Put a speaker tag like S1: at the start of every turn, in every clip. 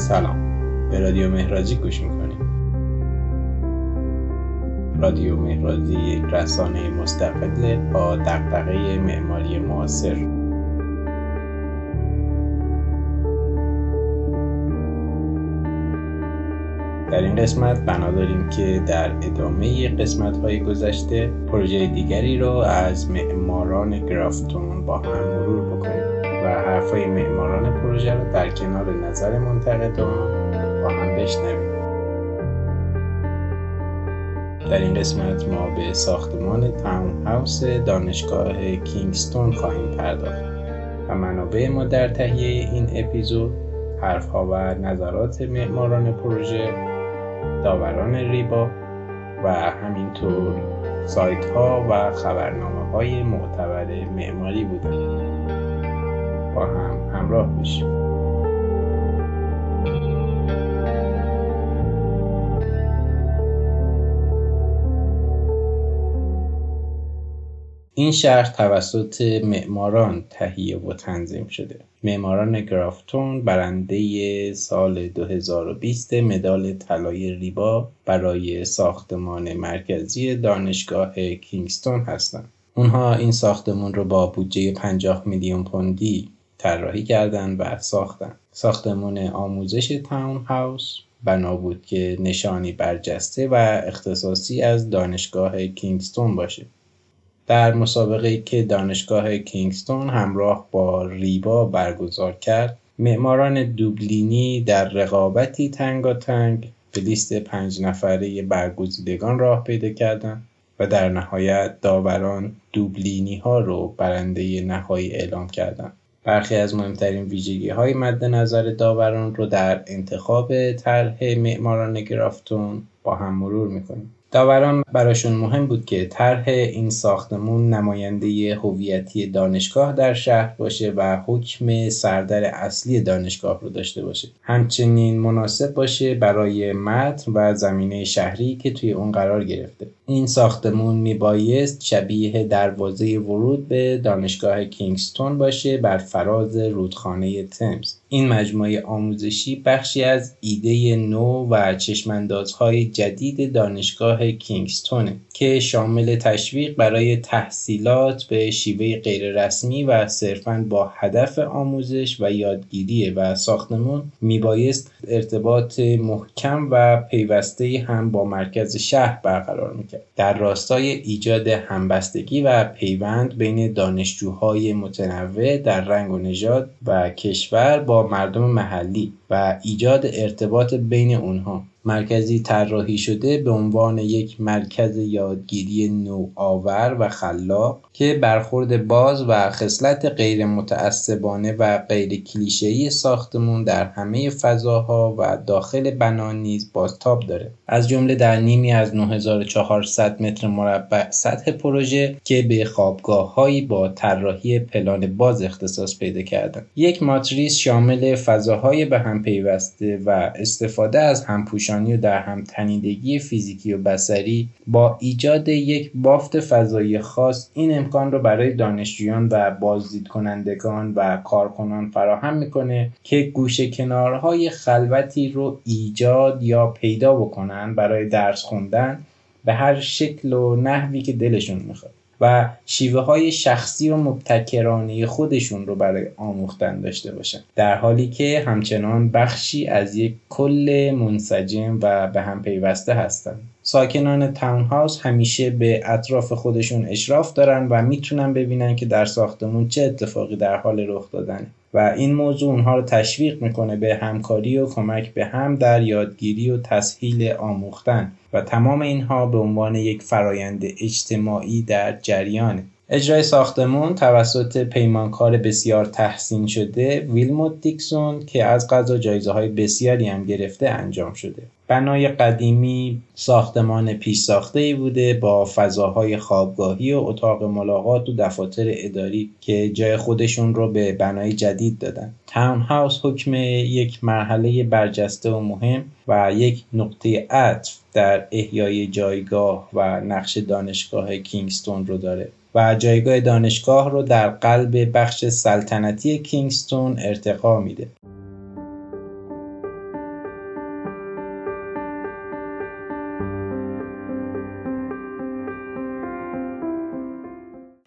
S1: سلام. به رادیو مهرازی گوش می‌کنیم. رادیو مهرازی یک رسانه مستقل با دقدقه معماری معاصر. در این قسمت بنا داریم که در ادامه قسمت های گذشته پروژه دیگری را از معماران گرافتون با هم مرور بکنیم. و حرفای معماران پروژه رو در کنار نظر منتقدان با هم بشنویم. در این قسمت ما به ساختمان تاون هاوس دانشگاه کینگستون خواهیم پرداخت و منابع ما در تهیه این اپیزود حرفها و نظرات معماران پروژه داوران ریبا و همینطور سایت ها و خبرنامه های معتبر معماری بودند. هم همراه بشیم این شهر توسط معماران تهیه و تنظیم شده. معماران گرافتون برنده سال 2020 مدال طلای ریبا برای ساختمان مرکزی دانشگاه کینگستون هستند. اونها این ساختمان رو با بودجه 50 میلیون پوندی طراحی کردند و ساختن. ساختمان آموزش تاون هاوس بنا بود که نشانی برجسته و اختصاصی از دانشگاه کینگستون باشه. در مسابقه که دانشگاه کینگستون همراه با ریبا برگزار کرد معماران دوبلینی در رقابتی تنگاتنگ به لیست پنج نفره برگزیدگان راه پیدا کردند و در نهایت داوران دوبلینی ها رو برنده نهایی اعلام کردند. برخی از مهمترین ویژگی های مد نظر داوران رو در انتخاب طرح معماران گرافتون با هم مرور می‌کنیم. داوران براشون مهم بود که طرح این ساختمون نماینده هویتی دانشگاه در شهر باشه و حکم سردر اصلی دانشگاه رو داشته باشه. همچنین مناسب باشه برای متن و زمینه شهری که توی اون قرار گرفته. این ساختمون میبایست شبیه دروازه ورود به دانشگاه کینگستون باشه بر فراز رودخانه تمز. این مجموعه آموزشی بخشی از ایده نو و چشماندازهای جدید دانشگاه کینگستونه که شامل تشویق برای تحصیلات به شیوه غیررسمی و صرفا با هدف آموزش و یادگیری و ساختمون میبایست ارتباط محکم و پیوسته هم با مرکز شهر برقرار می‌کرد. در راستای ایجاد همبستگی و پیوند بین دانشجوهای متنوع در رنگ و نژاد و کشور با مردم محلی. و ایجاد ارتباط بین اونها. مرکزی طراحی شده به عنوان یک مرکز یادگیری نوآور و خلاق که برخورد باز و خصلت غیر متعصبانه و غیر کلیشه‌ای ساختمون در همه فضاها و داخل بنا نیز بازتاب داره. از جمله در نیمی از 9400 متر مربع سطح پروژه که به خوابگاههایی با طراحی پلان باز اختصاص پیدا کردن. یک ماتریس شامل فضاهای به هم پیوسته و استفاده از همپوشانی و در هم تنیدگی فیزیکی و بسری با ایجاد یک بافت فضایی خاص این امکان رو برای دانشجویان و بازدید کنندگان و کارکنان فراهم می‌کنه که گوشه کنارهای خلوتی رو ایجاد یا پیدا بکنن برای درس خوندن به هر شکل و نحوی که دلشون می‌خواد. و شیوه های شخصی و مبتکرانه خودشون رو برای آموختن داشته باشن. در حالی که همچنان بخشی از یک کل منسجم و به هم پیوسته هستند ساکنان تاون هاوس همیشه به اطراف خودشون اشراف دارن و می‌تونن ببینن که در ساختمون چه اتفاقی در حال رخ دادنه و این موضوع اونها رو تشویق می‌کنه به همکاری و کمک به هم در یادگیری و تسهیل آموختن و تمام اینها به عنوان یک فرایند اجتماعی در جریانه اجرای ساختمون توسط پیمانکار بسیار تحسین شده ویلموت دیکسون که از قضا جایزه های بسیاری هم گرفته انجام شده. بنای قدیمی ساختمان پیش ساخته ای بوده با فضاهای خوابگاهی و اتاق ملاقات و دفاتر اداری که جای خودشون رو به بنای جدید دادن. تاون هاوس حکم یک مرحله برجسته و مهم و یک نقطه عطف در احیای جایگاه و نقش دانشگاه کینگستون رو داره و جایگاه دانشگاه رو در قلب بخش سلطنتی کینگستون ارتقا میده.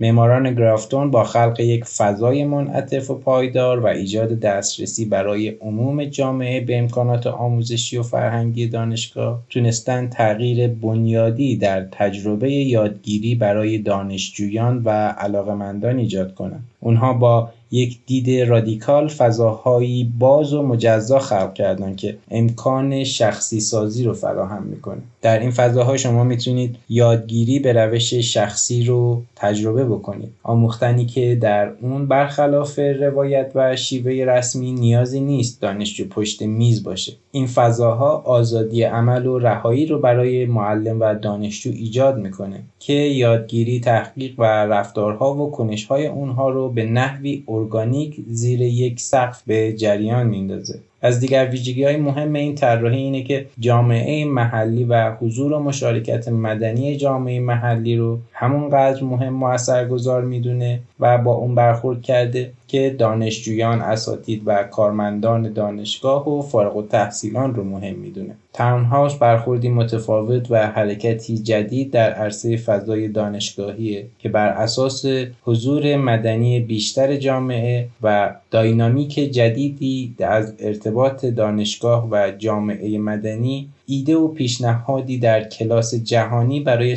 S1: معماران گرافتون با خلق یک فضای منعطف و پایدار و ایجاد دسترسی برای عموم جامعه به امکانات آموزشی و فرهنگی دانشگاه تونستن تغییر بنیادی در تجربه یادگیری برای دانشجویان و علاقمندان ایجاد کنند. اونها با یک دید رادیکال فضاهایی باز و مجزا خلق کردن که امکان شخصی سازی رو فراهم می‌کنه در این فضاها شما می‌تونید یادگیری به روش شخصی رو تجربه بکنید. آموختنی که در اون برخلاف روایت و شیوه رسمی نیازی نیست دانشجو پشت میز باشه. این فضاها آزادی عمل و رهایی رو برای معلم و دانشجو ایجاد می‌کنه که یادگیری تحقیق و رفتارها و کنشهای اونها رو به نحوی ارگانیک زیر یک سقف به جریان میندازه از دیگر ویژگی های مهم این طراحی اینه که جامعه محلی و حضور و مشارکت مدنی جامعه محلی رو همونقدر مهم و اثرگذار می‌دونه و با اون برخورد کرده که دانشجویان، اساتید و کارمندان دانشگاه و فارغ و تحصیلان رو مهم می‌دونه. تاون هاوس برخوردی متفاوت و حرکتی جدید در عرصه فضای دانشگاهیه که بر اساس حضور مدنی بیشتر جامعه و داینامیک جدیدی از ارتباط دانشگاه و جامعه مدنی ایده و پیشنهادی در کلاس جهانی برای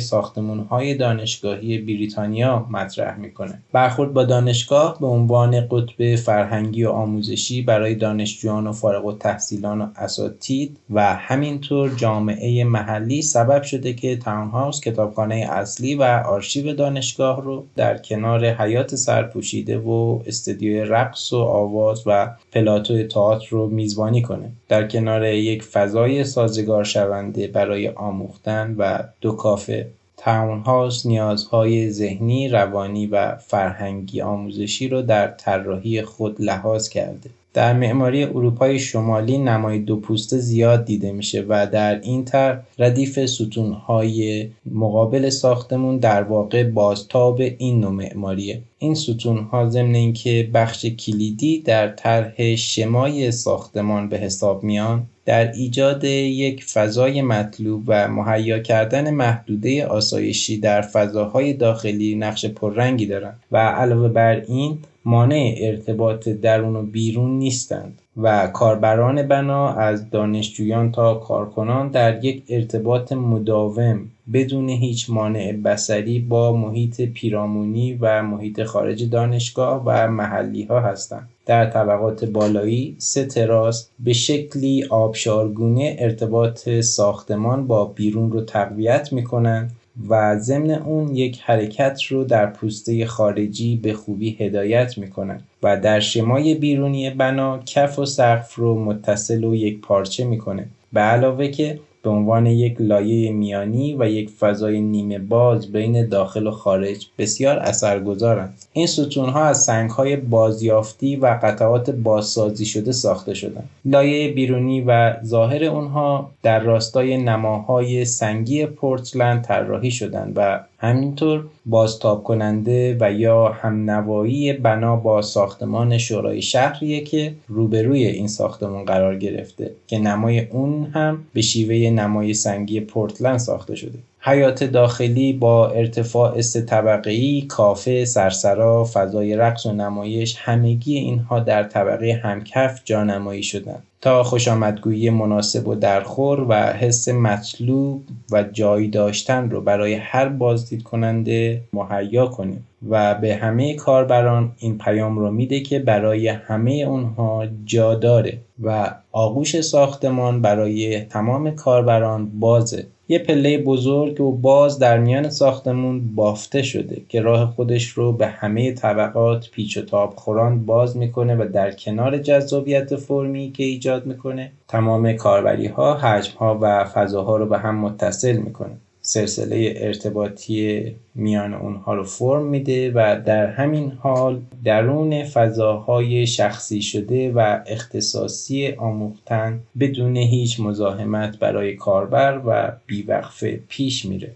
S1: های دانشگاهی بریتانیا مطرح می‌کنه. برخورد با دانشگاه به عنوان قطب فرهنگی و آموزشی برای دانشجویان و فارغ التحصیلان و اساتید و همینطور جامعه محلی سبب شده که تاون هاوس کتابخانه اصلی و آرشیو دانشگاه رو در کنار حیات سرپوشیده و استدیوی رقص و آواز و پلاتو تئاتر رو میزبانی کنه. در کنار یک فضای سازگار شونده برای آموختن و دو کافه تاون هاوس نیازهای ذهنی، روانی و فرهنگی آموزشی را در طراحی خود لحاظ کرده. در معماری اروپای شمالی نمای دو پوسته زیاد دیده میشه و در این طرح ردیف ستونهای مقابل ساختمون در واقع بازتاب این نوع معماریه این ستونها ضمن اینکه بخش کلیدی در طرح شمای ساختمان به حساب میان در ایجاد یک فضای مطلوب و مهیا کردن محدوده آسایشی در فضاهای داخلی نقش پررنگی دارند و علاوه بر این مانع ارتباط درون و بیرون نیستند و کاربران بنا از دانشجویان تا کارکنان در یک ارتباط مداوم بدون هیچ مانع بسری با محیط پیرامونی و محیط خارج دانشگاه و محلی ها هستند. در طبقات بالایی سه تراس به شکلی آبشارگونه ارتباط ساختمان با بیرون رو تقویت می کنند و ضمن اون یک حرکت رو در پوسته خارجی به خوبی هدایت می‌کنن و در شمای بیرونی بنا کف و سقف رو متصل و یک پارچه می‌کنه. به علاوه که به عنوان یک لایه میانی و یک فضای نیمه باز بین داخل و خارج بسیار اثرگذارند. این ستون ها از سنگ های بازیافتی و قطعات بازسازی شده ساخته شدند. لایه بیرونی و ظاهر اونها در راستای نماهای سنگی پورتلند طراحی شدند و همینطور بازتاب کننده و یا همنوایی بنا با ساختمان شورای شهریه که روبروی این ساختمان قرار گرفته که نمای اون هم به شیوه نمای سنگی پورتلند ساخته شده. حیات داخلی با ارتفاع سه طبقه کافه، سرسرا، فضای رقص و نمایش همگی اینها در طبقه همکف جانمایی شدند. تا خوشامدگویی مناسب و درخور و حس مطلوب و جای داشتن رو برای هر بازدید کننده مهیا کنیم. و به همه کاربران این پیام رو میده که برای همه اونها جا داره و آغوش ساختمان برای تمام کاربران بازه. یه پله بزرگ و باز در میان ساختمون بافته شده که راه خودش رو به همه طبقات پیچ و تاب خوران باز می‌کنه و در کنار جذابیت فرمی که ایجاد می‌کنه. تمام کاربری ها حجم ها و فضاها رو به هم متصل می‌کنه. سلسله ارتباطی میان اونها رو فرم میده و در همین حال درون فضاهای شخصی شده و اختصاصی آموختن بدون هیچ مزاحمت برای کاربر و بیوقفه پیش میره.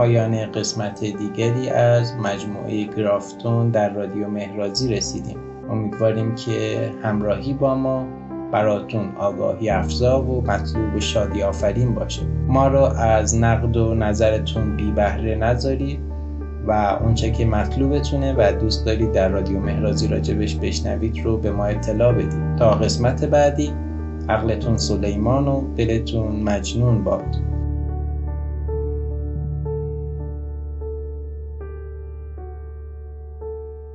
S1: پایان قسمت دیگری از مجموعه گرافتون در رادیو مهرازی رسیدیم. امیدواریم که همراهی با ما براتون آگاهی افزا و مطلوب و شادی آفرین باشه. ما رو از نقد و نظرتون بی بهره نذارید و اونچه که مطلوبتونه و دوست دارید در رادیو مهرازی راجبش بشنوید رو به ما اطلاع بدید. تا قسمت بعدی عقلتون سلیمان و دلتون مجنون باد.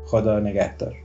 S1: خدا نگهدار.